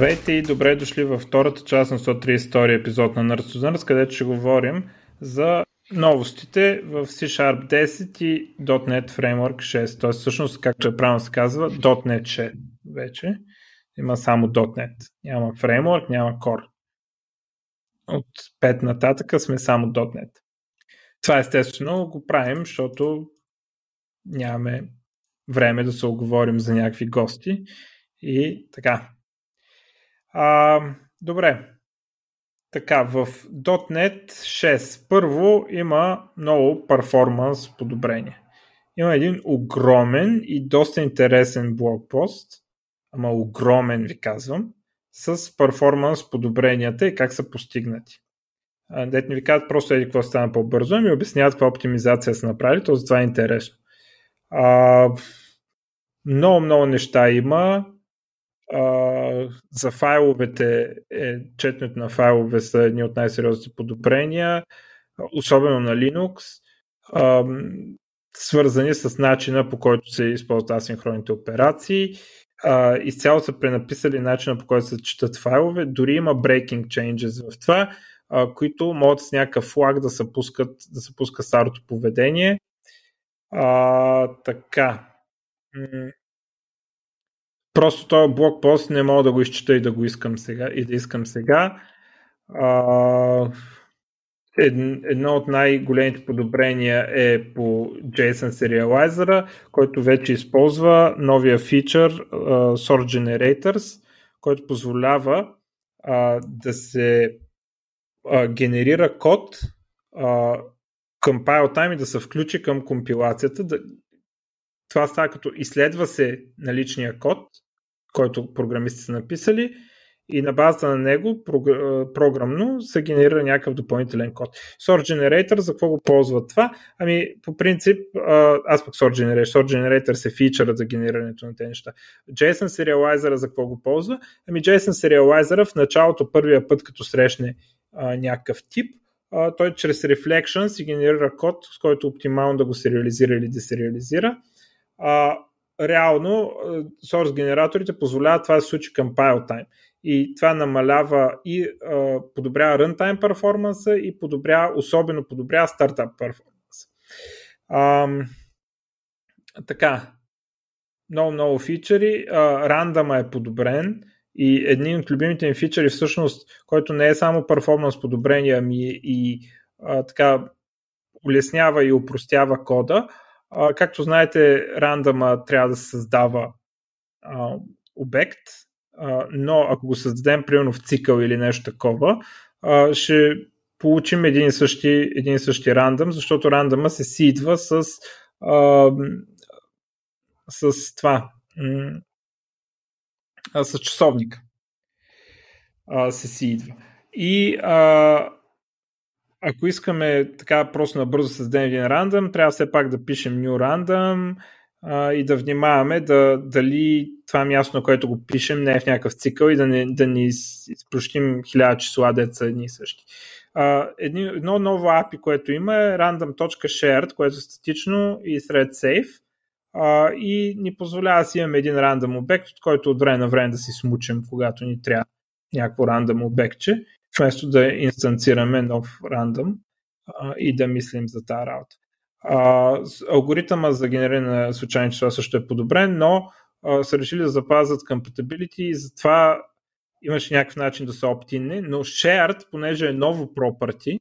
Здравейте и добре дошли във втората част на 132 епизод на Nerds to Nerds, където ще говорим за новостите в C-Sharp 10 и .NET Framework 6. Т.е. всъщност, както е правилно се казва, .NET 6 вече. Има само .NET. Няма фреймворк, няма Core. От 5 нататъка сме само .NET. Това естествено го правим, защото нямаме време да се оговорим за някакви гости. И така. А, добре. Така, в .NET 6 първо има много перформанс подобрение. Има един огромен и доста интересен блокпост, ама огромен ви казвам, с перформанс подобренията и как са постигнати. Дете не ви казват просто еди какво стана по-бързо, ми обясняват каква оптимизация са направили, то това е интересно. А, много, много неща има. За файловете, е, четенето на файлове са едни от най-сериозните подобрения, особено на Linux, а, свързани с начина по който се използват асинхронните операции. А, изцяло са пренаписали начина по който се четат файлове, дори има breaking changes в това, а, които могат с някакъв флаг да се пускат, да се пуска старото поведение. А, така. Просто този блокпост не мога да го изчета и да го искам сега и да искам сега. А, едно от най-големите подобрения е по JSON Serializer, който вече използва новия фичър uh, Sort Generators, който позволява uh, да се uh, генерира код uh, към time и да се включи към компилацията. Да... Това става като изследва се наличния код, който програмистите са написали и на базата на него програмно се генерира някакъв допълнителен код. Sort Generator, за какво го ползва това? Ами, по принцип, аз пък Sort Generator, Sort Generator се фичъра за генерирането на тези неща. JSON Serializer за какво го ползва? Ами, JSON Serializer в началото, първия път, като срещне а, някакъв тип, а, той чрез Reflection си генерира код, с който оптимално да го сериализира или десериализира. А, реално, source генераторите позволяват това да се случи към pile time. И това намалява и а, подобрява runtime перформанса и подобрява, особено подобрява стартап перформанса. А, така, много, много фичери. Рандъма е подобрен и един от любимите ми фичери всъщност, който не е само перформанс подобрение, ами и а, така улеснява и упростява кода. Както знаете, рандъма трябва да се създава а, обект, а, но ако го създадем примерно в цикъл или нещо такова, а, ще получим един и същи, един и същи рандъм, защото рандъма се сидва с, а, с това, а, с часовника. А, се си идва. И а, ако искаме така просто набързо да създадем един рандъм, трябва все пак да пишем new random а, и да внимаваме да, дали това място, на което го пишем, не е в някакъв цикъл и да не, да ни изпрощим хиляда числа, деца едни и същи. А, едни, едно ново API, което има е random.shared, което е статично и thread safe а, и ни позволява да си имаме един рандъм обект, от който от време на време да си смучим, когато ни трябва някакво рандъм обектче, вместо да инстанцираме нов рандъм и да мислим за тази работа. Алгоритъма за генериране на случайни числа също е подобрен, но са решили да запазят compatibility и затова имаше някакъв начин да се оптинне, но shared, понеже е ново property,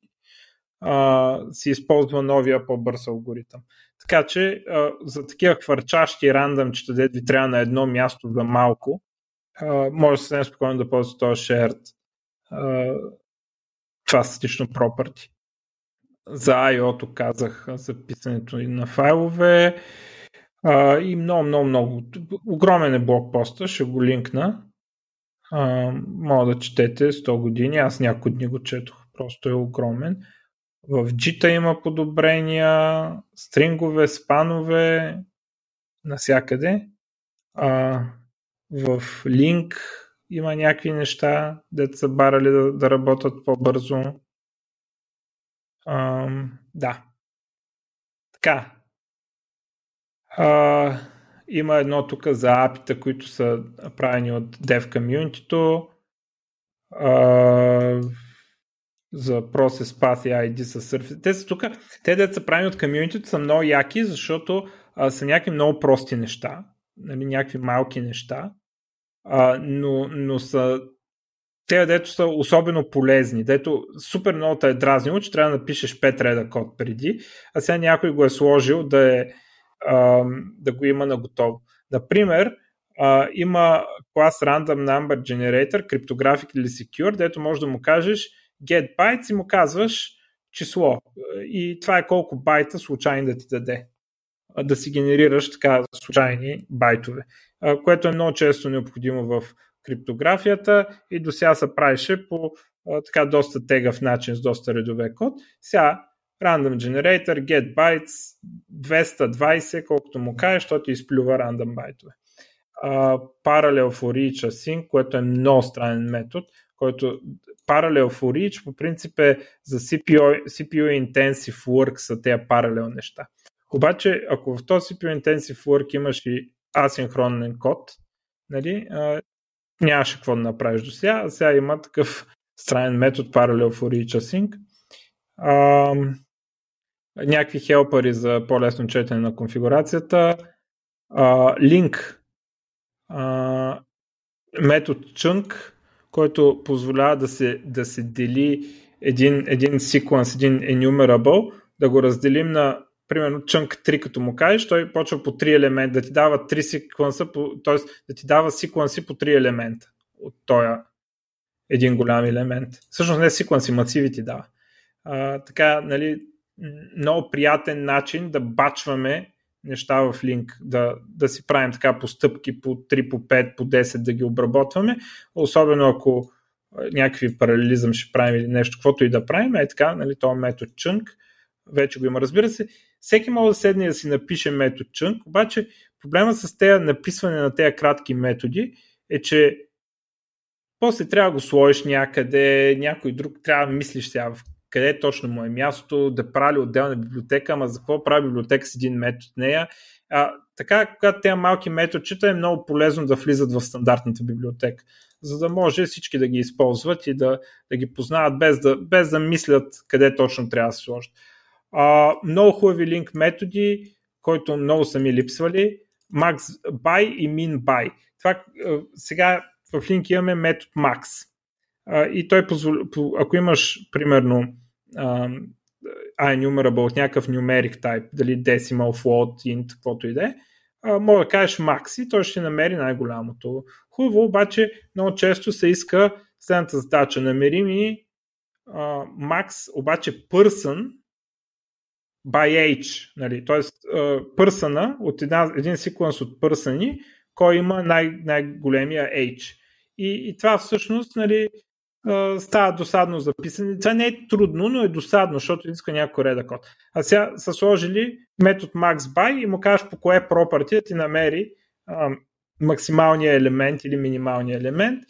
а, си използва новия по-бърз алгоритъм. Така че а, за такива хвърчащи рандъмчета, дето ви трябва на едно място за малко, а, може съвсем спокойно да ползвате този shared това статично property. За IO-то казах за писането на файлове а, и много, много, много. Огромен е блокпоста, ще го линкна. А, мога да четете 100 години, аз някои дни го четох, просто е огромен. В Jita има подобрения, стрингове, спанове, насякъде. А, в Link има някакви неща, дето са барали да, да работят по-бързо. А, да. Така. А, има едно тук за апита, които са правени от Dev Community. За Process Path и ID с Surface. Те са тук, те да са правени от комьюнитито са много яки, защото а, са някакви много прости неща, нали, някакви малки неща, а, но, но са те, дето са особено полезни, дето супер много те е дразнило, че трябва да напишеш 5 реда код преди, а сега някой го е сложил да, е, а, да го има на готово. Например, а, има клас Random Number Generator, Cryptographic или Secure, дето може да му кажеш get bytes и му казваш число. И това е колко байта случайно да ти даде. Да си генерираш така случайни байтове. Което е много често необходимо в криптографията и до сега се правише по така доста тегав начин с доста редове код. Сега Random Generator, get bytes, 220, колкото му кажеш, то ти изплюва random байтове. Parallel for each async, което е много странен метод, който Parallel for each по принцип е за CPU, CPU Intensive Work са тези паралел неща. Обаче, ако в този CPU Intensive Work имаш и асинхронен код, нали, а, нямаше какво да направиш до сега, сега има такъв странен метод Parallel for each async. А, някакви хелпари за по-лесно четене на конфигурацията. А, link. А, метод chunk който позволява да се, да се дели един, един секвенс, един enumerable, да го разделим на примерно chunk 3, като му кажеш, той почва по 3 елемента, да ти дава 3 секвенса, т.е. да ти дава секвенси по 3 елемента от този един голям елемент. Всъщност не секвенси, масиви ти дава. А, така, нали, много приятен начин да бачваме неща в линк, да, да си правим така по стъпки, по 3, по 5, по 10 да ги обработваме, особено ако някакви паралелизъм ще правим или нещо, каквото и да правим, е така, нали, този метод chunk, вече го има. Разбира се, всеки може да седне да си напише метод chunk, обаче проблема с тези написване на тези кратки методи е, че после трябва да го сложиш някъде, някой друг трябва да мислиш сега къде точно му е място, да прави отделна библиотека, ама за какво прави библиотека с един метод нея. А, така, когато тези малки методчета е много полезно да влизат в стандартната библиотека, за да може всички да ги използват и да, да ги познават без да, без да мислят къде точно трябва да се сложат. А, много хубави линк методи, които много са ми липсвали. Max by и min by. Това, сега в линк имаме метод max и той позволя, ако имаш примерно iNumerable от някакъв numeric type, дали decimal, float, int, каквото и да е, може да кажеш max и той ще намери най-голямото. Хубаво, обаче много често се иска следната задача. Намери ми max, обаче person by age, нали? т.е. пърсъна от една, един секвенс от пърсъни, кой има най- най-големия age. И, и това всъщност нали, става досадно записане. Това не е трудно, но е досадно, защото иска някой реда код. А сега са сложили метод maxby и му кажеш по кое property ти намери а, максималния елемент или минималния елемент.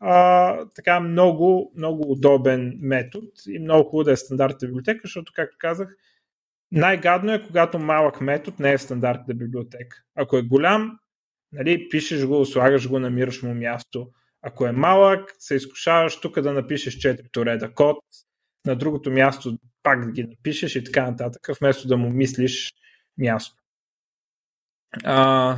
А, така много, много удобен метод и много хубаво да е стандартна библиотека, защото, както казах, най-гадно е, когато малък метод не е стандартна библиотека. Ако е голям, нали, пишеш го, слагаш го, намираш му място ако е малък, се изкушаваш тук да напишеш 4 реда код, на другото място пак да ги напишеш и така нататък, вместо да му мислиш място. А,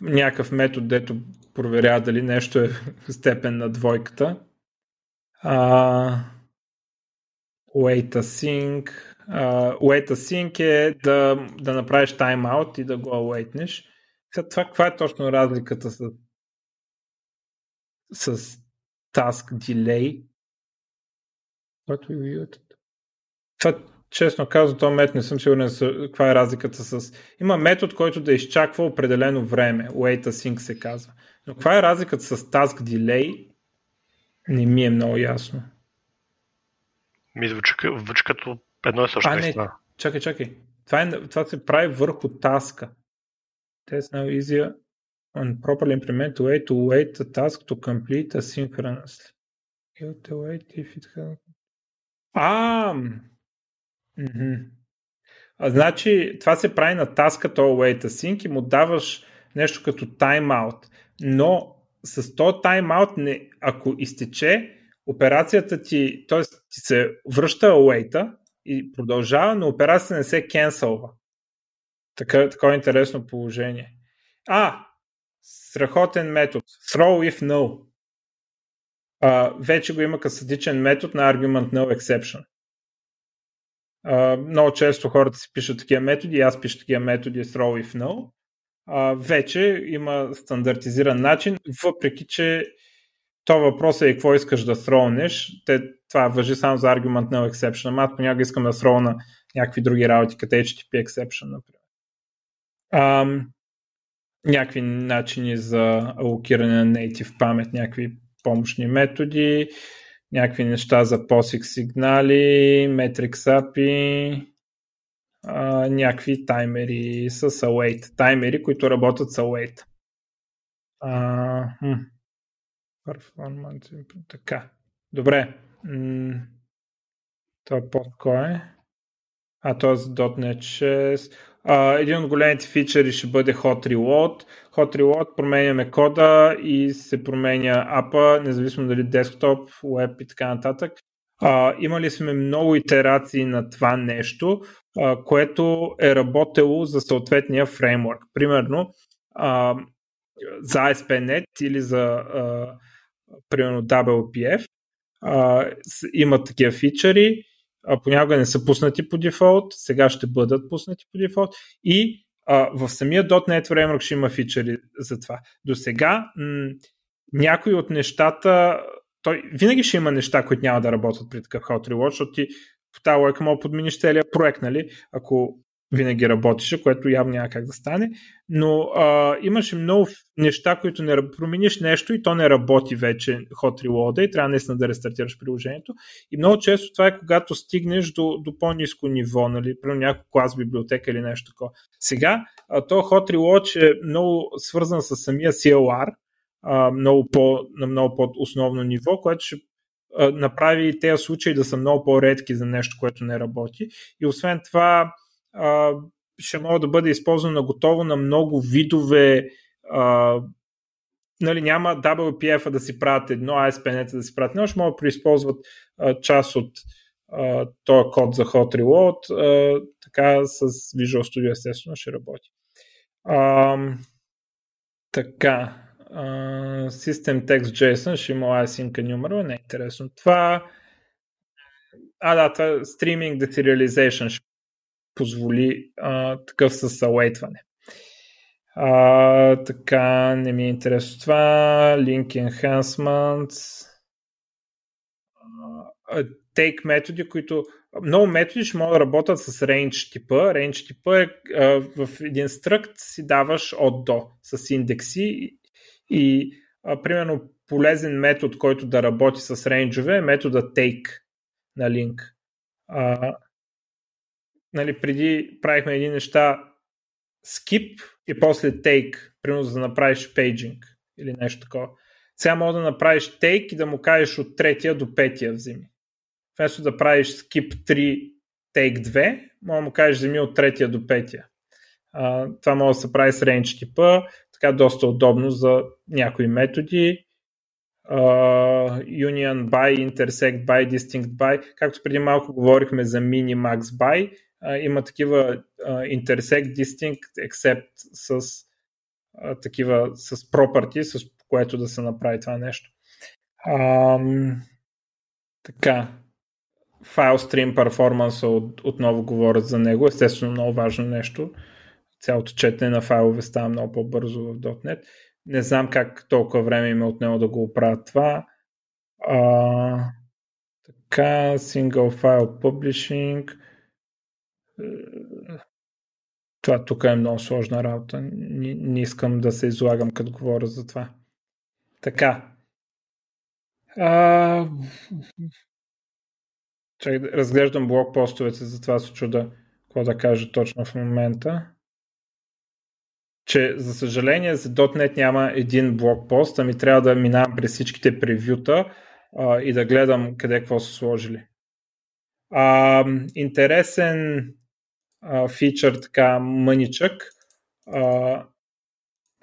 някакъв метод, дето проверява дали нещо е степен на двойката. А, wait async. Wait async е да, да направиш тайм-аут и да го await Това, каква е точно разликата с с task delay. What you Това, честно казвам, този метод не съм сигурен каква е разликата с... Има метод, който да изчаква определено време. Wait async се казва. Но каква е разликата с task delay? Не ми е много ясно. Ми звучи, звучи като едно и също. А, не, чакай, чакай. Това, е, това се прави върху таска. Test now easier and properly implement way to wait the task to complete asynchronously. You to wait if it has... А, mm-hmm. А, значи, това се прави на таска, то wait async и му даваш нещо като timeout. Но с то timeout, не, ако изтече, операцията ти, т.е. ти се връща await и продължава, но операцията не се кенсълва. Така, такова интересно положение. А, страхотен метод. Throw if no. А, вече го има касатичен метод на argument no exception. А, много често хората си пишат такива методи, аз пиша такива методи throw if no. А, вече има стандартизиран начин, въпреки че то въпрос е какво искаш да thrownеш. Те, това въжи само за argument no exception. Ама аз понякога искам да throw някакви други работи, като HTTP exception, например. А, някакви начини за алокиране на native памет, някакви помощни методи, някакви неща за POSIX сигнали, Matrix API, а, някакви таймери с await. Таймери, които работят с await. А, Performance. Така. Добре. Това под кой е? А, т.е. .NET 6. А, един от големите фичери ще бъде Hot Reload. Hot Reload променяме кода и се променя апа, независимо дали десктоп, веб и така нататък. А, имали сме много итерации на това нещо, а, което е работело за съответния фреймворк. Примерно, а, за ASP.NET или за а, примерно WPF а, имат такива фичери, а, понякога не са пуснати по дефолт, сега ще бъдат пуснати по дефолт и а, в самия .NET Framework ще има фичери за това. До сега м- някои от нещата, той винаги ще има неща, които няма да работят при такъв Hot Reward, защото ти в тази лойка мога подминиш целият проект, нали? Ако винаги работеше, което явно няма как да стане, но а, имаше много неща, които не промениш нещо и то не работи вече Hot Reload и трябва наистина да рестартираш приложението. И много често това е когато стигнеш до, до по-низко ниво, нали, примерно някой клас библиотека или нещо такова. Сега, а, то Hot Reload е много свързан с самия CLR, а, много по, на много по-основно ниво, което ще направи тези случаи да са много по-редки за нещо, което не работи. И освен това, а, ще може да бъде използвано готово на много видове а, нали, няма WPF да си правят едно, ASP.NET да си правят едно, ще могат да преизползват а, част от този код за Hot Reload, а, така с Visual Studio естествено ще работи. А, така, а, System Text JSON ще има async enumerable, не е интересно. Това а, да, това Streaming Deserialization ще позволи а, такъв с await А, така, не ми е интересно това. Link Enhancements. take методи, които много методи ще могат да работят с range типа. Range типа е а, в един стръкт си даваш от до с индекси и а, примерно полезен метод, който да работи с рейнджове е метода take на link. А, нали, преди правихме едни неща skip и после take, примерно за да направиш пейджинг или нещо такова. Сега мога да направиш take и да му кажеш от третия до петия вземи. Вместо да правиш skip 3, take 2, мога да му кажеш вземи от третия до петия. А, това може да се прави с range типа, така доста удобно за някои методи. Uh, union by, intersect by, distinct by. Както преди малко говорихме за mini max by, има такива intersect, distinct, except с а, такива с property, с което да се направи това нещо. А, така. File stream performance от, отново говорят за него. Естествено много важно нещо. Цялото четене на файлове става много по-бързо в .NET. Не знам как толкова време има от него да го оправят това. А, така, single file publishing. Това тук е много сложна работа. Не, не искам да се излагам, като говоря за това. Така. А... Да разглеждам блог постовете, затова се чуда какво да кажа точно в момента. Че, за съжаление, за .NET няма един блог пост, ами трябва да минавам през всичките превюта а, и да гледам къде какво са сложили. А, интересен фичър, така мъничък, а,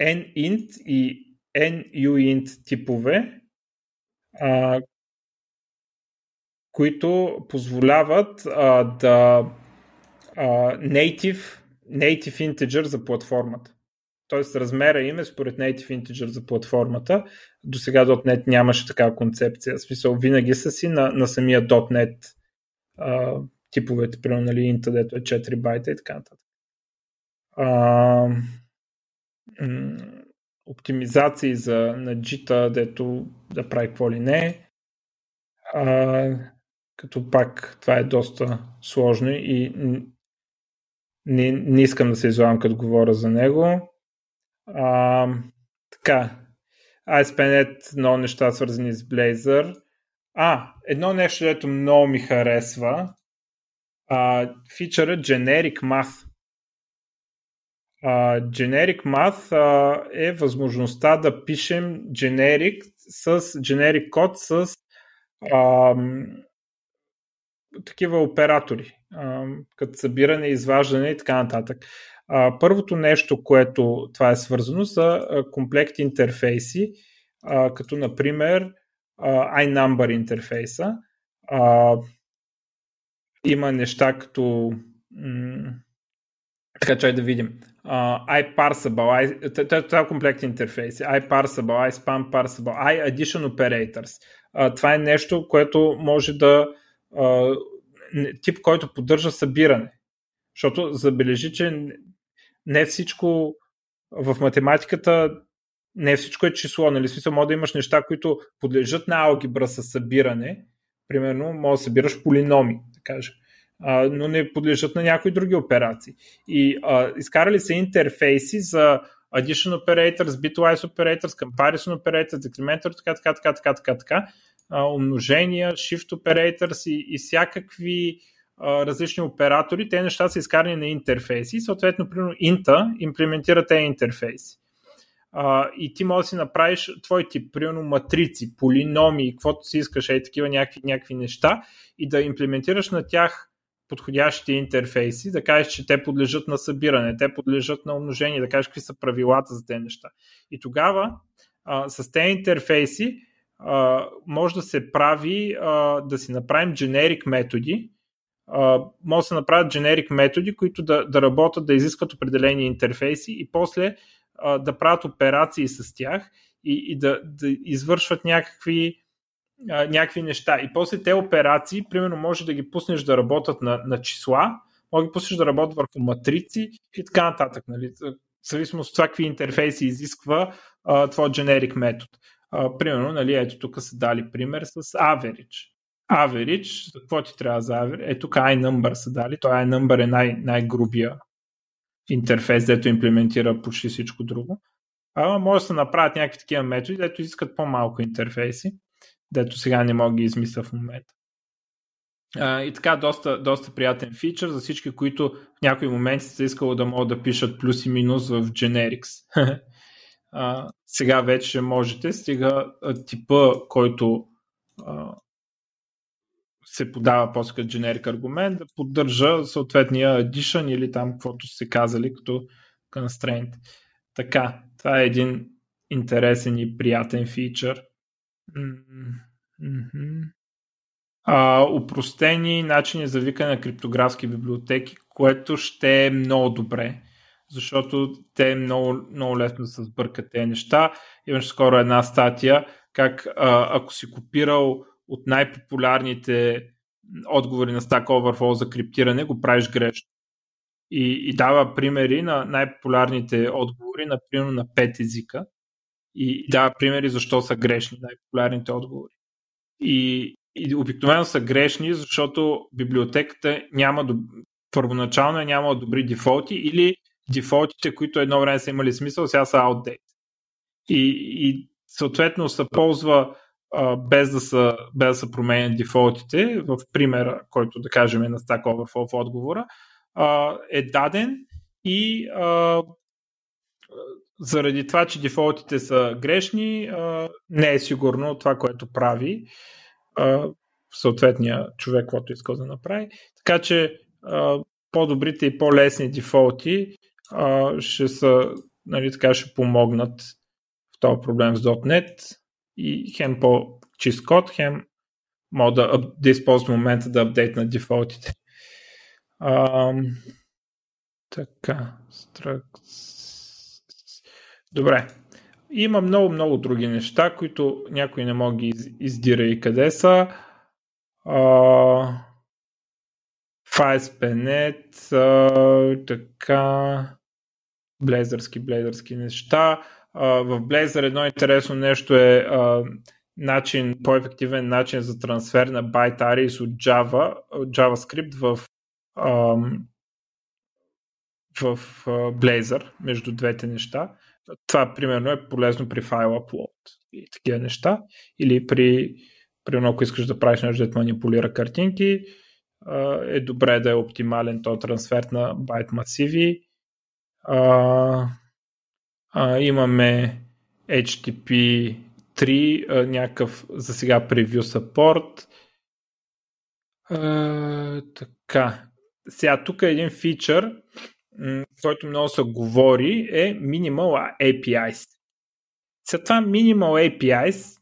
nint и nuint типове, а, които позволяват а, да а, native, native integer за платформата. Тоест размера им е според native integer за платформата. До сега .NET нямаше такава концепция. В смисъл, винаги са си на, на самия .NET а, типовете, примерно, нали, int, дето е 4 байта и така нататък. А, м- оптимизации за на JIT, дето да прави какво ли не. А, като пак това е доста сложно и не, не искам да се излагам като говоря за него. А, така, ASP.NET, много неща свързани с Blazor. А, едно нещо, което много ми харесва, а, фичъра Generic Math. А, generic Math а, е възможността да пишем generic с generic код с а, такива оператори, а, като събиране, изваждане и така нататък. А, първото нещо, което това е свързано, са комплект интерфейси, а, като например а, iNumber интерфейса. А, има неща като така чай да видим. Uh, iParsable, това е комплект интерфейси. iParsable, iSpam Parsable, iAddition Operators. Uh, това е нещо, което може да uh, тип, който поддържа събиране. Защото забележи, че не всичко в математиката не всичко е число. Нали? Смисъл, може да имаш неща, които подлежат на алгебра с събиране. Примерно, може да събираш полиноми, да кажем. А, но не подлежат на някои други операции. И а, изкарали се интерфейси за addition operators, bitwise operators, comparison operators, decremental, така, така, така, така, така, така, а, умножения, shift operators и, и всякакви различни оператори, те неща са изкарани на интерфейси и съответно, примерно, Inta имплементира тези интерфейси. Uh, и ти можеш да си направиш твой тип, примерно матрици, полиноми, каквото си искаш, е такива някакви, някакви неща и да имплементираш на тях подходящите интерфейси, да кажеш, че те подлежат на събиране, те подлежат на умножение, да кажеш какви са правилата за тези неща. И тогава uh, с тези интерфейси uh, може да се прави, uh, да си направим generic методи, uh, може да се направят generic методи, които да, да работят, да изискват определени интерфейси и после uh, да правят операции с тях и, и да, да извършват някакви, някакви неща. И после те операции, примерно, може да ги пуснеш да работят на, на числа, може да ги пуснеш да работят върху матрици и така нататък. Нали? В зависимост от това какви интерфейси изисква uh, твой generic метод. Uh, примерно, нали, ето тук са дали пример с average average, какво ти трябва за average? Е, тук iNumber са дали, то iNumber е най- най-грубия интерфейс, дето имплементира почти всичко друго. А може да се направят някакви такива методи, дето изискат по-малко интерфейси, дето сега не мога ги измисля в момента. А, и така, доста, доста приятен фичър за всички, които в някои моменти са искало да могат да пишат плюс и минус в generics. а, сега вече можете, стига типа, който а, се подава после като generic аргумент, да поддържа съответния addition или там каквото се казали като constraint. Така, това е един интересен и приятен фичър. А, упростени начини за викане на криптографски библиотеки, което ще е много добре, защото те много, много лесно се сбъркат тези неща. Имаш скоро една статия, как а, ако си копирал от най-популярните отговори на Stack Overflow за криптиране, го правиш грешно. И, и дава примери на най-популярните отговори, например на 5 езика. И, дава примери защо са грешни най-популярните отговори. И, и обикновено са грешни, защото библиотеката няма до... първоначално е нямала добри дефолти или дефолтите, които едно време са имали смисъл, сега са outdate. И, и съответно се ползва без да, са, да са променят дефолтите, в примера, който да кажем е на Stack Overflow в отговора, е даден и заради това, че дефолтите са грешни, не е сигурно това, което прави съответния човек, който искал да направи. Така че по-добрите и по-лесни дефолти ще са, нали, така ще помогнат в този проблем с .NET и хем по-чист код, хем мога да, да използвам момента да апдейтна дефолтите. А, така, Добре. Има много, много други неща, които някой не мога из, издира и къде са. Uh, FireSpanet, uh, така, блезърски, блезърски неща. Uh, в Blazor едно интересно нещо е uh, начин, по-ефективен начин за трансфер на byte arrays от Java, от JavaScript в, uh, в Blazor, между двете неща. Това, примерно, е полезно при файл upload и такива неща. Или при, при ако искаш да правиш нещо, да манипулира картинки, е добре да е оптимален този трансфер на байт масиви. А, а, имаме HTTP 3, а, някакъв за сега превю support. А, така. Сега тук е един фичър, който много се говори, е Minimal APIs. След това Minimal APIs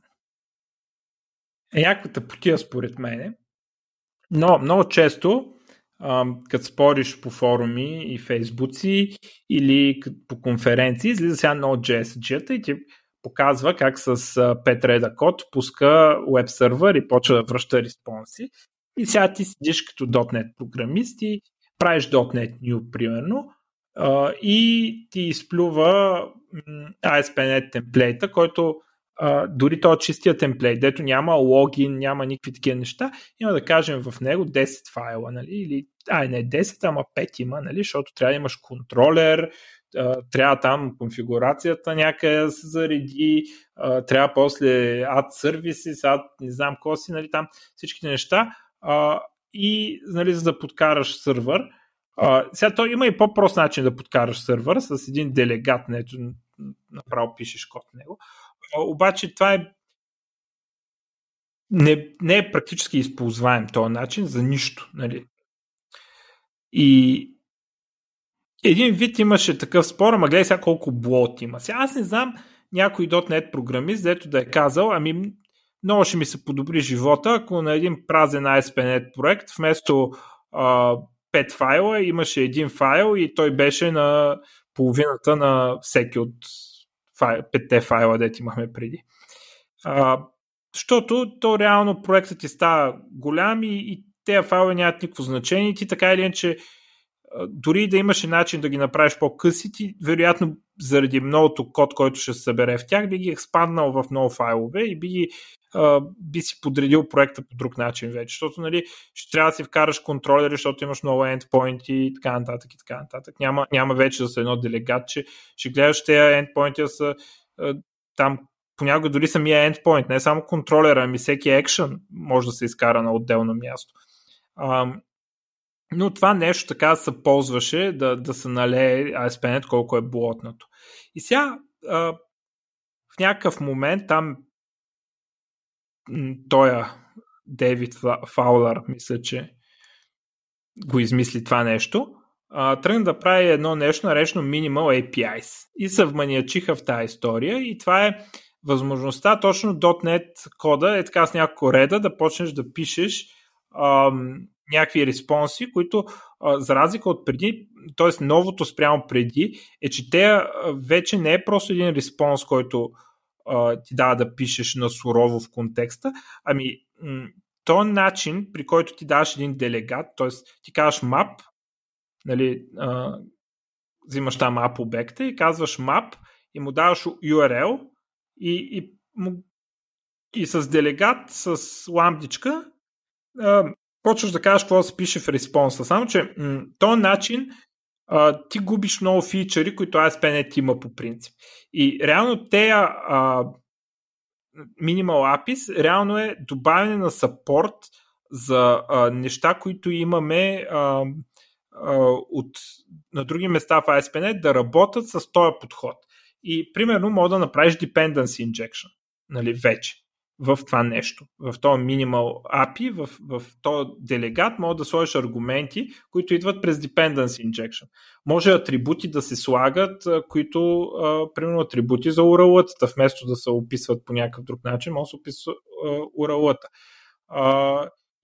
е някаква потия според мене, но много често като спориш по форуми и фейсбуци или по конференции, излиза сега Node.js и ти показва как с 5 реда код пуска веб сервер и почва да връща респонси. И сега ти седиш като .NET програмист и правиш .NET New, примерно, а, и ти изплюва ASP.NET темплейта, който а, дори то чистия темплейт, дето няма логин, няма никакви такива неща, има да кажем в него 10 файла, нали? или ай не 10, ама 5 има, нали? защото трябва да имаш контролер, трябва там конфигурацията някъде да се зареди, трябва после add services, add, не знам какво си, нали, там всичките неща и нали, за да подкараш сървър. А, сега то има и по-прост начин да подкараш сървър с един делегат, нето направо пишеш код него. А, обаче това е не, не е практически използваем този начин за нищо. Нали? И един вид имаше такъв спор, ама гледай сега колко блот има. Сега аз не знам някой .NET програмист, дето да е казал, ами много ще ми се подобри живота, ако на един празен ASP.NET проект вместо а, 5 файла имаше един файл и той беше на половината на всеки от файл, 5 файла, дете имахме преди. А, защото то реално проектът ти става голям и, и тези файлове нямат никакво значение. Ти така или иначе дори да имаше начин да ги направиш по-къси, ти вероятно заради многото код, който ще се събере в тях, би ги експанднал в много файлове и би, ги, би си подредил проекта по друг начин вече, защото нали, ще трябва да си вкараш контролери, защото имаш много endpoint и така нататък и така нататък. Няма, няма вече да са едно делегат, че ще гледаш тези endpoint да са а, там понякога дори самия endpoint, не само контролера, ами всеки екшен може да се изкара на отделно място. А, но това нещо така се ползваше да, да се налее ASP.NET колко е блотнато. И сега а, в някакъв момент там той Дейвид Фаулър, мисля, че го измисли това нещо, тръгна да прави едно нещо наречено Minimal APIs. И се вманиачиха в тази история и това е възможността точно .NET кода е така с няколко реда да почнеш да пишеш ам, някакви респонси, които а, за разлика от преди, т.е. новото спрямо преди, е, че те а, вече не е просто един респонс, който а, ти дава да пишеш на сурово в контекста, ами м- то начин, при който ти даваш един делегат, т.е. ти казваш map, нали, а, взимаш там map обекта и казваш map и му даваш URL и, и, и с делегат, с ламдичка, почваш да кажеш какво да се пише в респонса. Само, че м- този начин ти губиш много фичъри, които ASP.NET има по принцип. И реално те а, Minimal APIs реално е добавяне на саппорт за а, неща, които имаме а, а, от, на други места в ASP.NET да работят с този подход. И примерно мога да направиш dependency injection, нали, вече. В това нещо, в този minimal API, в, в този делегат може да сложиш аргументи, които идват през dependency injection. Може атрибути да се слагат, които, а, примерно атрибути за url вместо да се описват по някакъв друг начин, може да се описва url-ата.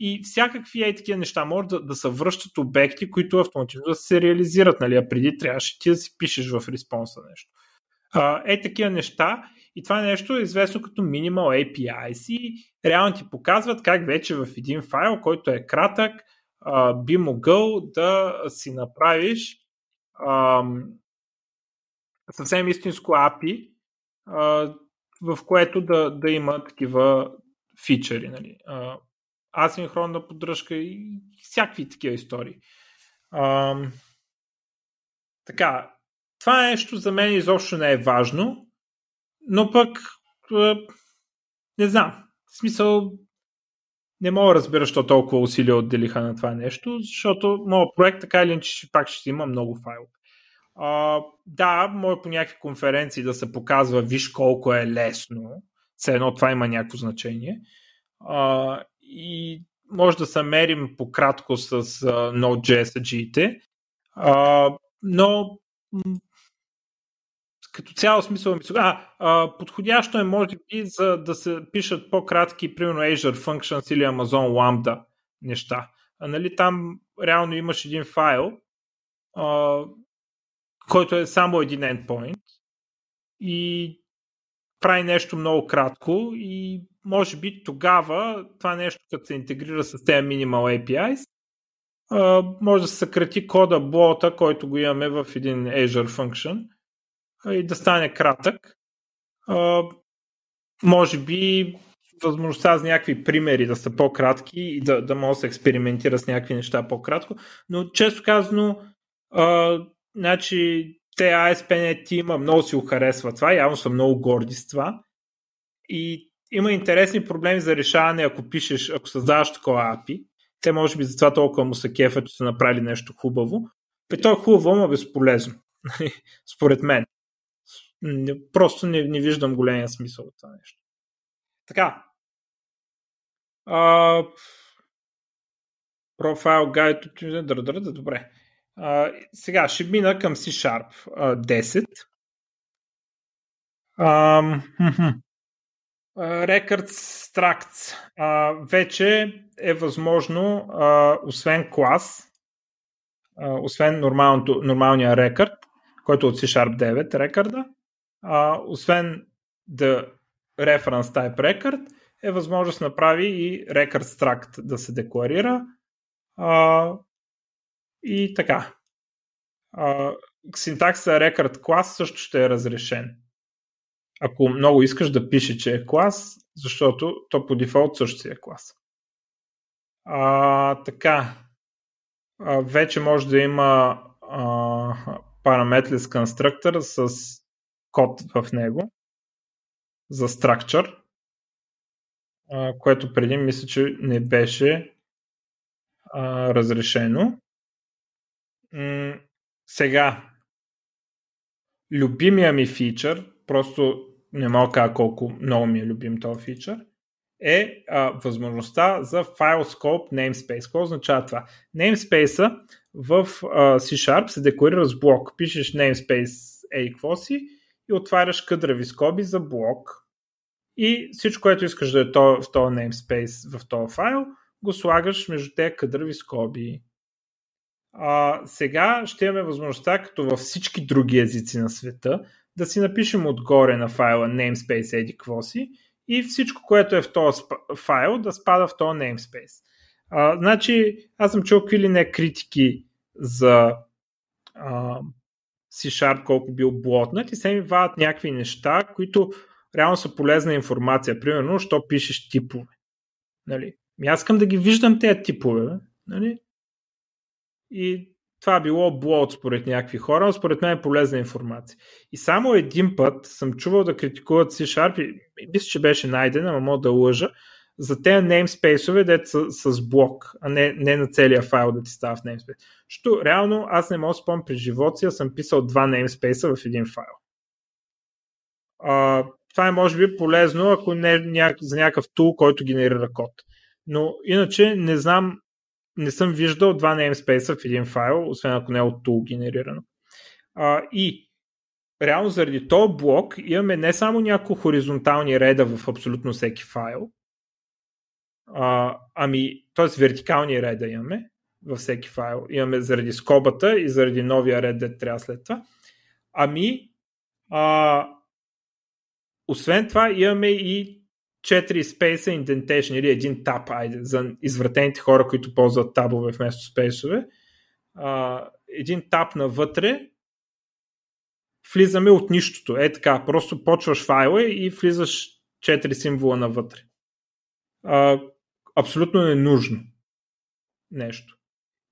И всякакви е такива неща може да, да се връщат обекти, които автоматично да се реализират, нали? а преди трябваше ти да си пишеш в респонса нещо. А, е такива неща и това нещо е известно като Minimal APIs и реално ти показват как вече в един файл, който е кратък, би могъл да си направиш съвсем истинско API, в което да, да има такива фичери. Нали. Асинхронна поддръжка и всякакви такива истории. А, така, това нещо за мен изобщо не е важно, но пък не знам. В смисъл, не мога да разбера, защо толкова усилия отделиха на това нещо, защото моят проект така или иначе пак ще има много файлове. Да, може по някакви конференции да се показва, виж колко е лесно, все едно това има някакво значение. А, и може да се мерим по-кратко с uh, Node.js аджиите, uh, но като цяло смисъл ми а, а, подходящо е може би за да се пишат по-кратки, примерно Azure Functions или Amazon Lambda неща. А, нали, там реално имаш един файл, а, който е само един endpoint и прави нещо много кратко и може би тогава това нещо, като се интегрира с тези Minimal APIs, може да се съкрати кода блота, който го имаме в един Azure Function и да стане кратък. Може би възможността за някакви примери да са по-кратки и да, да може да се експериментира с някакви неща по-кратко, но често казано, а, значи, те ASP.NET има много си го харесва това, явно са много горди с това и има интересни проблеми за решаване, ако пишеш, ако създаваш такова API. Те може би затова толкова му се кефа, че са направили нещо хубаво. При то е хубаво, но безполезно. Според мен. Просто не, не виждам големия смисъл от това нещо. Така. А, профайл гайд. Добре. А, сега ще мина към C-Sharp а, 10. А, Records Tracts а, вече е възможно, а, освен клас, а, освен нормалния рекорд, който е от C-Sharp 9 рекорда, а, освен the reference type record, е възможно да направи и record tract да се декларира. А, и така. Синтакса record клас също ще е разрешен ако много искаш да пише, че е клас, защото то по дефолт също си е клас. А, така, а, вече може да има а, parametless constructor с код в него за structure, което преди мисля, че не беше разрешено. Сега, любимия ми фичър, просто не мога кажа колко много ми е любим този фичър, е а, възможността за file scope namespace. Какво означава това? Namespace в а, C-Sharp се декларира с блок. Пишеш namespace е какво си и отваряш къдрави скоби за блок и всичко, което искаш да е то, в този namespace в този файл, го слагаш между тези къдрави скоби. А, сега ще имаме възможността, като във всички други езици на света, да си напишем отгоре на файла namespace еди си и всичко, което е в този файл, да спада в този namespace. А, значи, аз съм чул какви ли не критики за а, C-Sharp, колко бил блотнат и се ми вадат някакви неща, които реално са полезна информация. Примерно, що пишеш типове. Нали? Ми аз искам да ги виждам тези типове. Нали? И това било блот според някакви хора, но според мен е полезна информация. И само един път съм чувал да критикуват C-Sharp и мисля, че беше найден, ама мога да лъжа, за тези namespace-ове, дето са с блок, а не, не на целия файл да ти става в namespace. Що реално аз не мога да спомня при живота си, съм писал два namespace в един файл. А, това е може би полезно, ако не е за някакъв тул, който генерира код. Но иначе не знам, не съм виждал два namespace в един файл, освен ако не е от тул генерирано. А, и реално заради този блок имаме не само няколко хоризонтални реда в абсолютно всеки файл, а, ами, т.е. вертикални реда имаме във всеки файл. Имаме заради скобата и заради новия ред, да трябва след това. Ами, а, освен това имаме и 4 space indentation или един таб, айде, за извратените хора, които ползват табове вместо спейсове. А, един таб навътре, влизаме от нищото. Е така, просто почваш файла и влизаш 4 символа навътре. А, абсолютно ненужно нещо.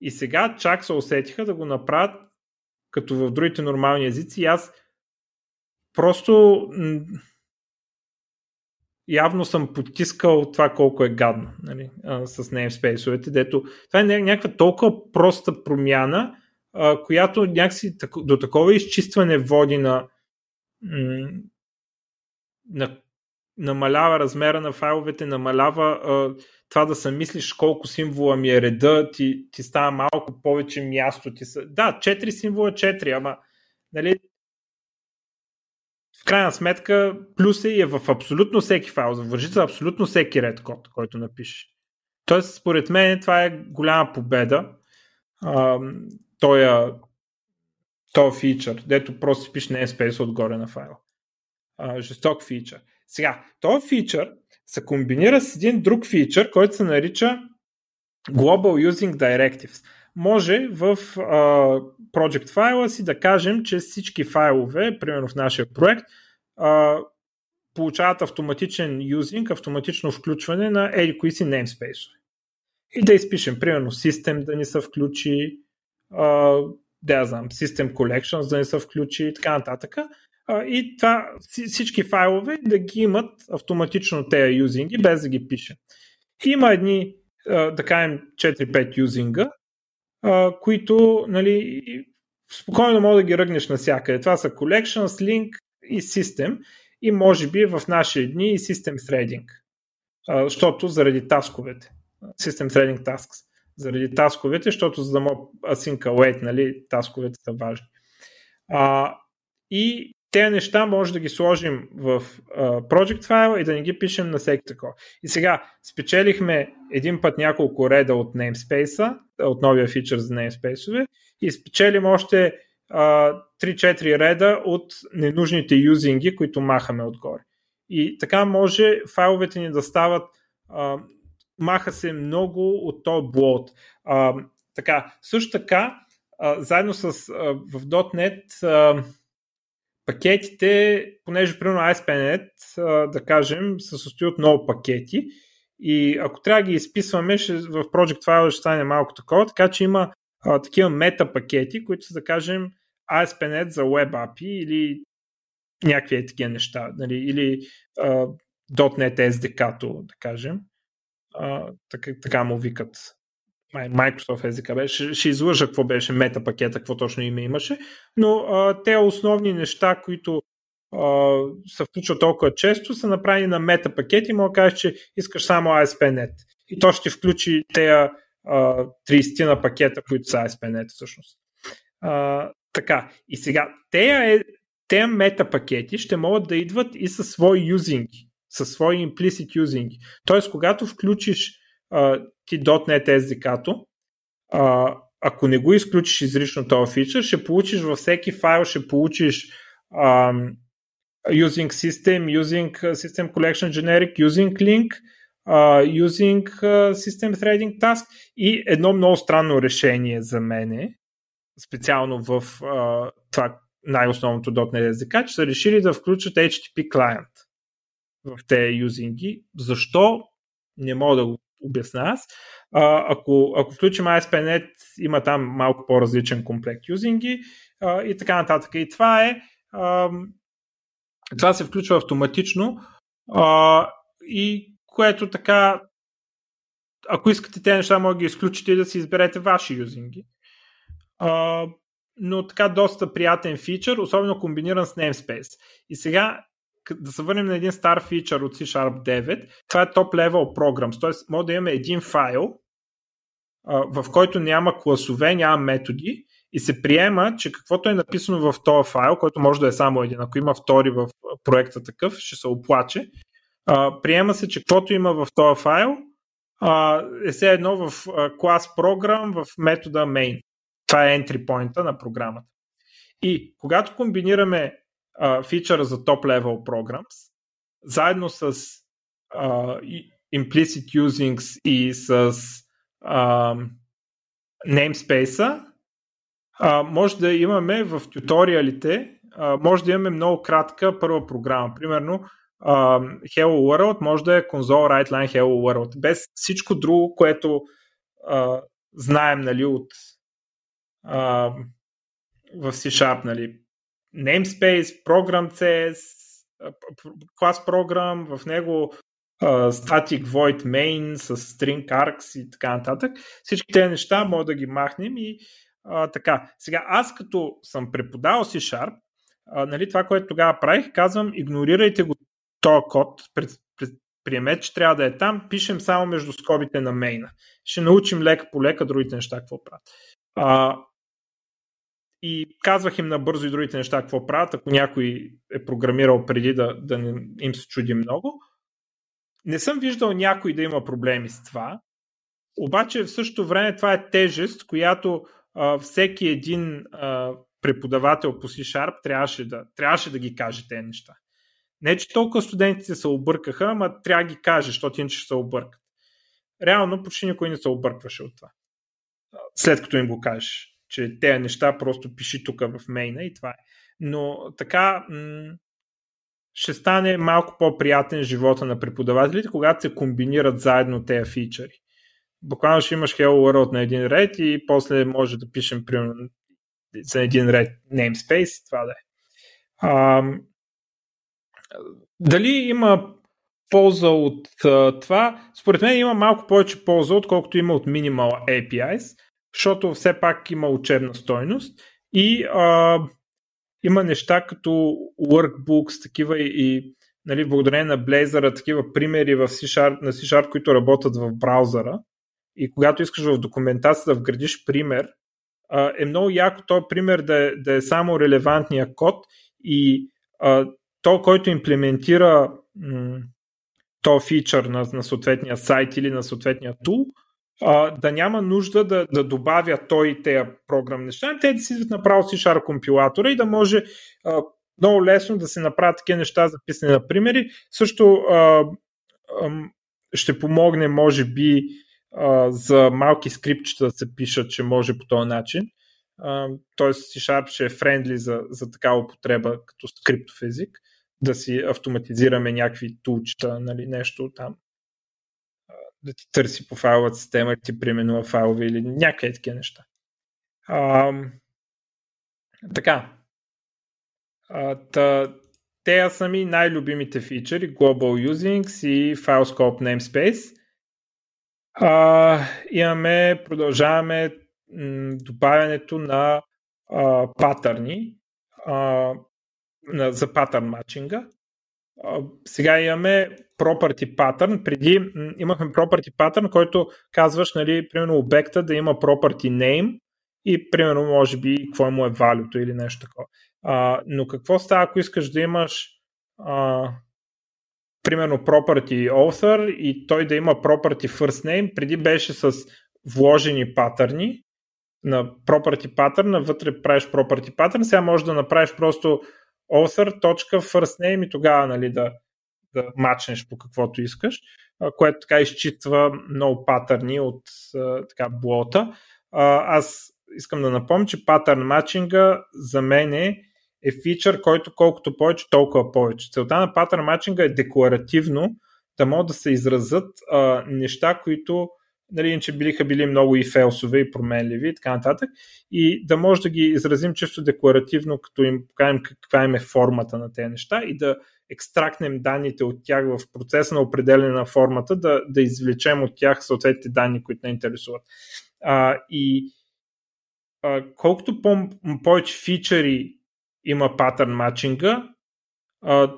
И сега чак се усетиха да го направят като в другите нормални езици и аз просто явно съм потискал това колко е гадно нали, с namespace-овете, дето това е някаква толкова проста промяна, която някакси до такова изчистване води на, на намалява размера на файловете, намалява а, това да се мислиш колко символа ми е реда, ти, ти става малко повече място. Ти са... Да, 4 символа 4, ама нали, в крайна сметка плюс е, е в абсолютно всеки файл, въжи за абсолютно всеки ред код, който напишеш. Тоест, според мен това е голяма победа. Той този фичър, дето просто си пише namespace отгоре на файла. А, жесток фичър. Сега, този фичър се комбинира с един друг фичър, който се нарича Global Using Directives. Може в а, project файла си да кажем, че всички файлове, примерно в нашия проект, а, получават автоматичен юзинг, автоматично включване на еди кои си namespace. И да изпишем, примерно, System да ни се включи, а, да я знам, System Collections да ни се включи и така нататък и това, всички файлове да ги имат автоматично тези юзинги, без да ги пише. Има едни, да кажем, 4-5 юзинга, които нали, спокойно може да ги ръгнеш навсякъде. Това са Collections, Link и System и може би в наши дни и System Threading, защото заради тасковете. System Threading Tasks. Заради тасковете, защото за да мога async нали, тасковете са важни. А, и тези неща може да ги сложим в uh, project файл и да не ги пишем на всеки такова. И сега спечелихме един път няколко реда от namespace от новия фичър за namespace и спечелим още uh, 3-4 реда от ненужните юзинги, които махаме отгоре. И така може файловете ни да стават uh, маха се много от този блот. Uh, така, също така, uh, заедно с uh, в .NET uh, пакетите, понеже примерно ASP.NET, да кажем, се състои от много пакети. И ако трябва да ги изписваме, ще, в Project File ще стане малко такова, така че има а, такива мета пакети, които са да кажем ASP.NET за Web API или някакви такива неща, нали, или а, .NET SDK-то, да кажем. А, така, така му викат Microsoft SDK беше, ще излъжа какво беше мета пакета, какво точно име имаше, но а, те основни неща, които се включват толкова често, са направени на мета пакети, мога да кажеш, че искаш само ASP.NET и то ще включи тези 30 на пакета, които са ASP.NET всъщност. А, така, и сега, тези те мета пакети ще могат да идват и със свои юзинги, със свои implicit юзинги. Тоест, когато включиш ти .NET SDK-то, а, ако не го изключиш изрично този фичър, ще получиш във всеки файл, ще получиш um, using system, using system collection generic, using link, uh, using system threading task и едно много странно решение за мене, специално в uh, това най-основното .NET SDK, че са решили да включат HTTP клиент в тези юзинги. Защо? Не мога да го обясня аз. А, ако, ако включим ASP.NET, има там малко по-различен комплект юзинги и така нататък. И това е а, това се включва автоматично а, и което така ако искате тези неща, може да ги изключите и да си изберете ваши юзинги. А, но така доста приятен фичър, особено комбиниран с namespace. И сега да се върнем на един стар фичър от C-Sharp 9, това е top level programs, т.е. може да имаме един файл, в който няма класове, няма методи и се приема, че каквото е написано в този файл, който може да е само един, ако има втори в проекта такъв, ще се оплаче, приема се, че каквото има в този файл е все едно в клас програм в метода main. Това е entry point на програмата. И когато комбинираме фичъра за top level programs, заедно с uh, implicit usings и с uh, namespace а, може да имаме в туториалите, а, може да имаме много кратка първа програма. Примерно а, Hello World може да е console write line Hello World. Без всичко друго, което а, знаем нали, от а, в C-Sharp, нали, namespace, program CS, клас програм, в него static void main с string args и така нататък. Всички тези неща може да ги махнем и uh, така. Сега, аз като съм преподавал C-Sharp, нали, това, което тогава правих, казвам, игнорирайте го този код, пред, пред, приемете, че трябва да е там, пишем само между скобите на мейна. Ще научим лека по лека другите неща какво правят. Uh, и казвах им набързо и другите неща какво правят, ако някой е програмирал преди да, да не им се чуди много. Не съм виждал някой да има проблеми с това, обаче в същото време това е тежест, която а, всеки един а, преподавател по C-Sharp трябваше да, трябваше да ги каже тези неща. Не, че толкова студентите се объркаха, ама трябва да ги каже, защото иначе ще се объркат. Реално почти никой не се объркваше от това. След като им го кажеш че тези неща просто пиши тук в мейна и това е. Но така м- ще стане малко по-приятен живота на преподавателите, когато се комбинират заедно тези фичъри. Буквално ще имаш Hello World на един ред и после може да пишем примерно за един ред namespace и това да е. А, дали има полза от а, това? Според мен има малко повече полза, отколкото има от Minimal APIs, защото все пак има учебна стойност и а, има неща като workbooks, такива и, и нали, благодарение на Blazor, такива примери в C-Sharp, на C-Sharp, които работят в браузъра. И когато искаш в документацията да вградиш пример, а, е много яко този пример да е, да е само релевантния код и а, то, който имплементира м- то фичър на, на съответния сайт или на съответния тул, да няма нужда да, да добавя той тези програмни неща, те да си направо C-Sharp компилатора и да може а, много лесно да се направят такива неща, записани на примери. Също а, а, ще помогне, може би, а, за малки скриптчета да се пишат, че може по този начин. Тоест C-Sharp ще е френдли за, за такава употреба като скриптов език, да си автоматизираме някакви тулчета, нали, нещо там да ти търси по файловата система, ти преименува файлове или някакви такива неща. А, така. А, та, те са ми най-любимите фичери Global Usings и FileScope Namespace. А, имаме, продължаваме м, добавянето на а, патърни а, на, за патърн матчинга сега имаме property pattern. Преди имахме property pattern, който казваш, нали, примерно обекта да има property name и примерно може би какво му е валюто или нещо такова. Но какво става, ако искаш да имаш а, примерно property author и той да има property first name, преди беше с вложени патърни на property pattern, вътре правиш property pattern, сега можеш да направиш просто author.first name и тогава нали, да, да мачнеш по каквото искаш, което така изчитва много патърни от така, блота. Аз искам да напомня, че патърн матчинга за мен е, е фичър, който колкото повече, толкова повече. Целта на патърн матчинга е декларативно да могат да се изразят а, неща, които нали, иначе биха били много и фелсове и променливи и така нататък. И да може да ги изразим чисто декларативно, като им покажем каква им е формата на тези неща и да екстрактнем данните от тях в процеса на определене на формата, да, да извлечем от тях съответните данни, които не интересуват. А, и а, колкото по- повече фичъри има патърн матчинга,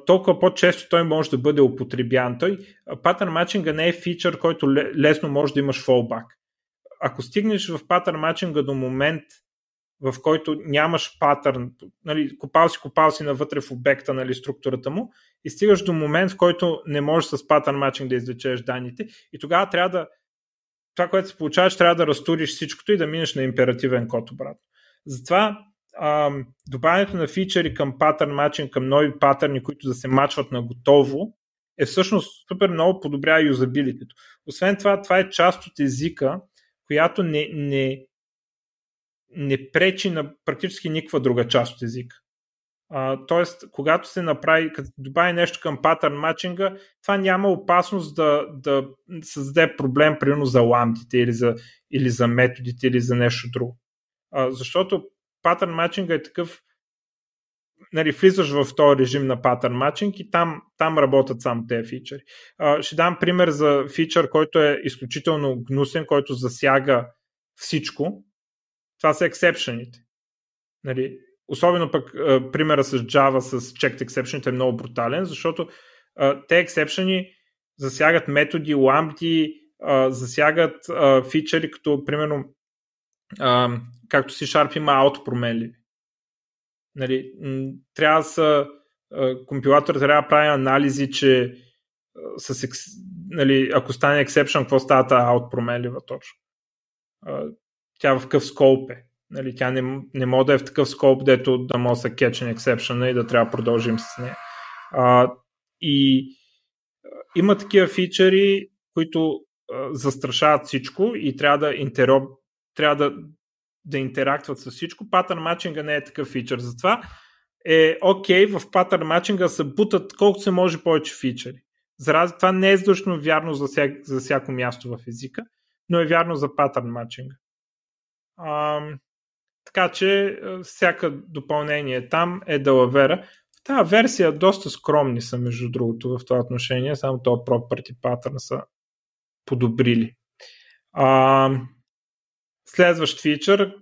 толкова по-често той може да бъде употребян. Той, патърн матчинга не е фичър, който лесно може да имаш фолбак. Ако стигнеш в патърн матчинга до момент, в който нямаш патърн, нали, копал си, копал си навътре в обекта, нали, структурата му, и стигаш до момент, в който не можеш с патърн матчинг да извлечеш данните, и тогава трябва да това, което се получаваш, трябва да разтуриш всичкото и да минеш на императивен код обратно. Затова а, добавянето на фичери към патърн матчинг, към нови патърни, които да се мачват на готово, е всъщност супер много подобрява юзабилитето. Освен това, това е част от езика, която не, не, не пречи на практически никаква друга част от езика. А, тоест, когато се направи, като добави нещо към патърн матчинга, това няма опасност да, да създаде проблем, примерно за ламдите или за, или за методите или за нещо друго. А, защото патърн матчинга е такъв, нали, влизаш в този режим на патърн матчинг и там, там работят само тези фичъри. А, ще дам пример за фичър, който е изключително гнусен, който засяга всичко. Това са ексепшените. Нали, особено пък а, примера с Java с checked exception е много брутален, защото а, те ексепшени засягат методи, лампти, а, засягат а, фичери, като примерно а, както си Sharp има аутопроменливи. Нали, трябва да са компилатор трябва да прави анализи, че с, нали, ако стане exception, какво става тази аутпроменлива точно. Тя в какъв скоп е. Нали, тя не, не може да е в такъв скоп, дето да може да се catch exception и да трябва да продължим с нея. А, и има такива фичери, които а, застрашават всичко и трябва да интероп, трябва да, да интерактват с всичко. Патърн матчинга не е такъв фичър. Затова е окей okay, в патърн матчинга се бутат колкото се може повече фичъри. Заради това не е задължено вярно за, ся, за всяко място в езика, но е вярно за патърн матчинга. Ам, така че всяка допълнение там е Далавера. В тази версия доста скромни са, между другото, в това отношение. Само това property pattern са подобрили. Ам, Следващ фичър,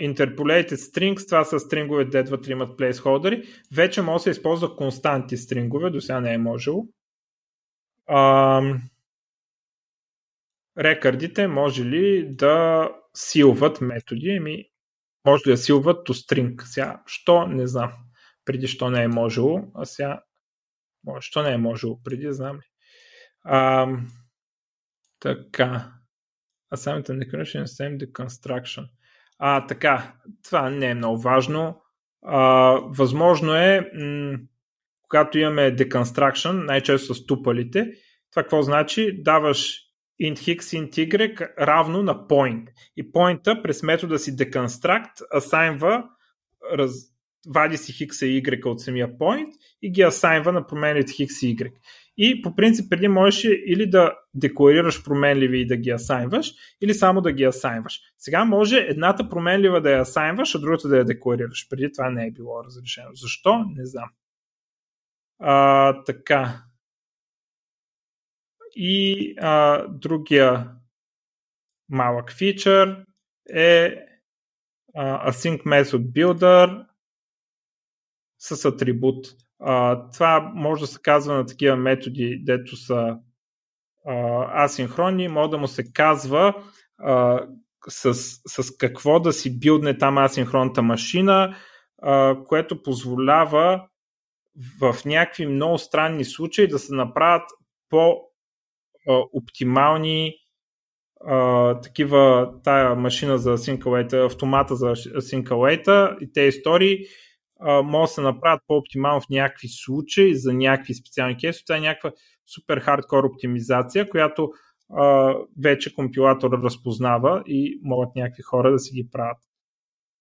Interpolated Strings, това са стрингове, дедват имат плейсхолдери. Вече може да се използва константи стрингове, до сега не е можело. Uh, рекърдите може ли да силват методи? Еми, може да силват to string? Сега, що? Не знам. Преди що не е можело, а сега що не е можело преди, знам ли. Uh, така. Assignment and Declaration Same Deconstruction. А, така, това не е много важно. А, възможно е, м- когато имаме deconstruction, най-често с тупалите, това какво значи? Даваш int x, int y равно на point. И поинта през метода си deconstruct асайнва раз, вади си x и y от самия point и ги асайнва на промените x и y. И по принцип преди можеш или да декларираш променливи и да ги асайнваш, или само да ги асайнваш. Сега може едната променлива да я асайнваш, а другата да я декларираш. Преди това не е било разрешено. Защо? Не знам. А, така. И а, другия малък фичър е а, Async Method Builder с атрибут. А, това може да се казва на такива методи, дето са а, асинхронни, може да му се казва а, с, с какво да си билдне там асинхронната машина, а, което позволява в някакви много странни случаи да се направят по-оптимални а, такива, тая машина за Await, автомата за Await и тези истории могат да се направят по-оптимално в някакви случаи, за някакви специални кейси. Това е някаква супер хардкор оптимизация, която а, вече компилатора разпознава и могат някакви хора да си ги правят.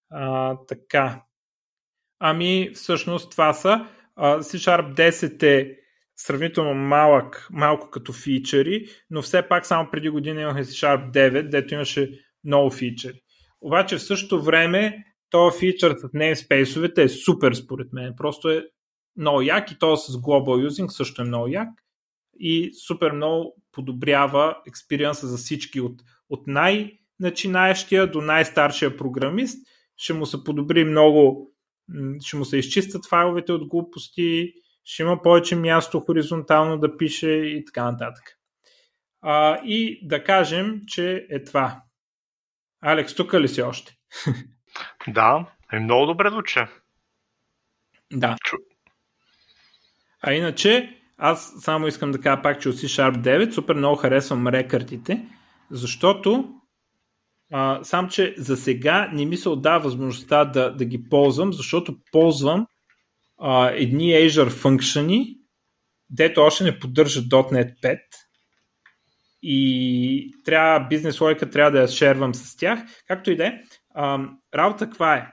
А, така. Ами, всъщност това са. C-Sharp 10 е сравнително малък, малко като фичери, но все пак само преди година имахме C-Sharp 9, дето имаше много фичери. Обаче в същото време този фичър с namespace-овете е супер според мен. Просто е много як и то с Global Using също е много як и супер много подобрява експириенса за всички от, от най-начинаещия до най-старшия програмист. Ще му се подобри много, ще му се изчистят файловете от глупости, ще има повече място хоризонтално да пише и така нататък. А, и да кажем, че е това. Алекс, тук ли си още? Да, е много добре звучи. Да. Чу... А иначе, аз само искам да кажа пак, че от C-Sharp 9 супер много харесвам рекърдите, защото а, сам, че за сега не ми се отдава възможността да, да ги ползвам, защото ползвам а, едни Azure функциони, дето още не поддържат .NET 5 и трябва, бизнес логика трябва да я шервам с тях. Както и да е, работа каква е?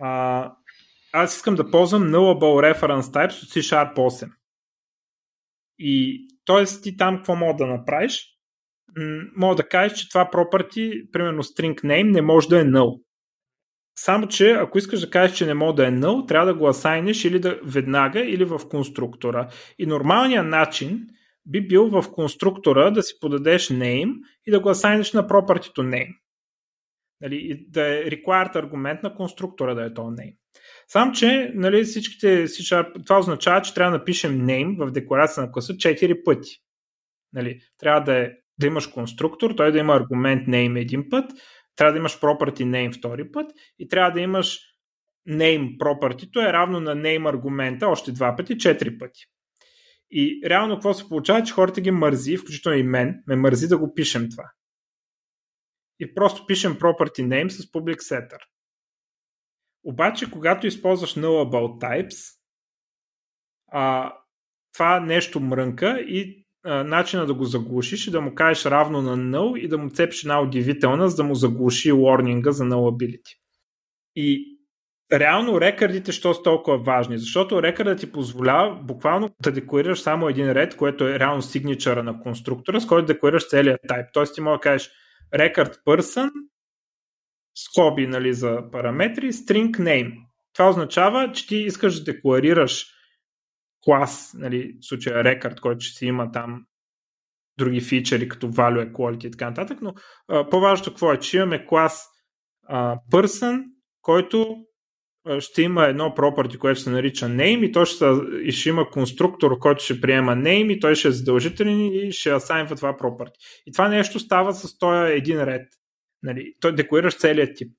А, аз искам да ползвам nullable reference types от C-Sharp 8. И т.е. ти там какво мога да направиш? мога да кажеш, че това property, примерно string name, не може да е null. Само, че ако искаш да кажеш, че не може да е null, трябва да го асайнеш или да веднага, или в конструктора. И нормалният начин би бил в конструктора да си подадеш name и да го асайнеш на property name. Нали, и да е required аргумент на конструктора да е то name. Сам, че нали, всичките, това означава, че трябва да напишем name в декларация на класа 4 пъти. Нали, трябва да, е, да имаш конструктор, той да има аргумент name един път, трябва да имаш property name втори път и трябва да имаш name property, то е равно на name аргумента още два пъти, четири пъти. И реално какво се получава, че хората ги мързи, включително и мен, ме мързи да го пишем това. И просто пишем property name с public setter. Обаче, когато използваш nullable types, а, това нещо мрънка и начина да го заглушиш и да му кажеш равно на null и да му цепиш една удивителна, за да му заглуши warning за nullability. И реално рекърдите, що са толкова важни? Защото рекърдът ти позволява буквално да декларираш само един ред, което е реално сигничъра на конструктора, с който декларираш целият тайп. Тоест ти може да кажеш record person, скоби нали, за параметри, string name. Това означава, че ти искаш да декларираш клас, нали, в случая record, който ще си има там други фичери, като value, equality и така нататък, но по-важното какво е, че имаме клас а, person, който ще има едно property, което се нарича name и, той ще, и ще има конструктор, който ще приема name и той ще е задължителен и ще асайнва това property. И това нещо става с този един ред. Нали? Той декларираш целият тип.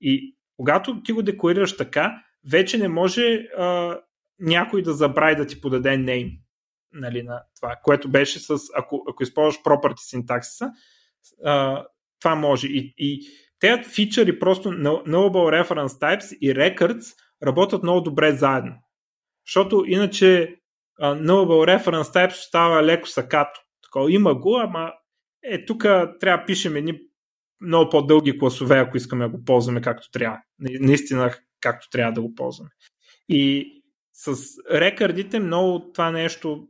И когато ти го декларираш така, вече не може а, някой да забрави да ти подаде name нали, на това, което беше с, ако, ако използваш property синтаксиса, това може. И, и тези фичъри просто Knowable Reference Types и Records работят много добре заедно. Защото иначе uh, Knowable Reference Types става леко сакато. Такова има го, ама е, тук трябва да пишем едни много по-дълги класове, ако искаме да го ползваме както трябва. Наистина както трябва да го ползваме. И с рекърдите много това нещо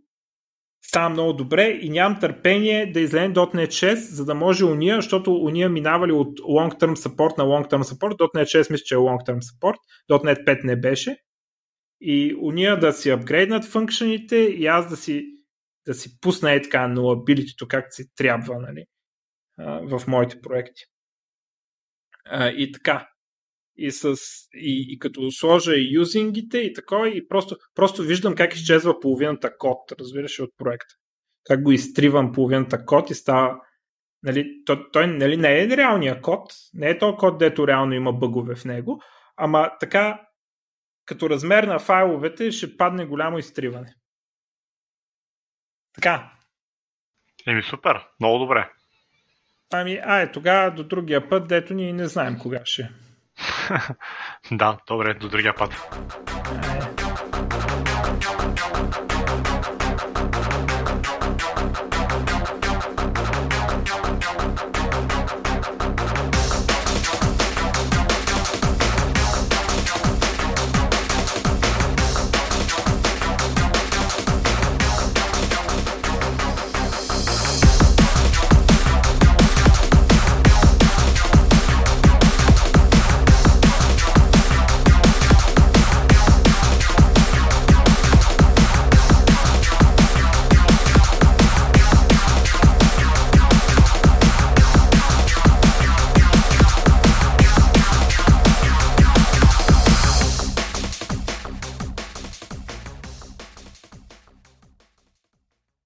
става много добре и нямам търпение да излезе .NET 6, за да може уния, защото уния минавали от long-term support на long-term support. .NET 6 мисля, че е long-term support. .NET 5 не беше. И уния да си апгрейднат функционите и аз да си, да си пусна е така ability както си трябва нали, в моите проекти. И така и, с, и, и като сложа и юзингите и такова, и просто, просто виждам как изчезва половината код, разбираш, от проекта. Как го изтривам половината код и става Нали, той, той нали, не е реалния код, не е то код, дето реално има бъгове в него, ама така, като размер на файловете, ще падне голямо изтриване. Така. Еми супер, много добре. Ами, ай, тогава до другия път, дето ние не знаем кога ще. да, добре, до другия път.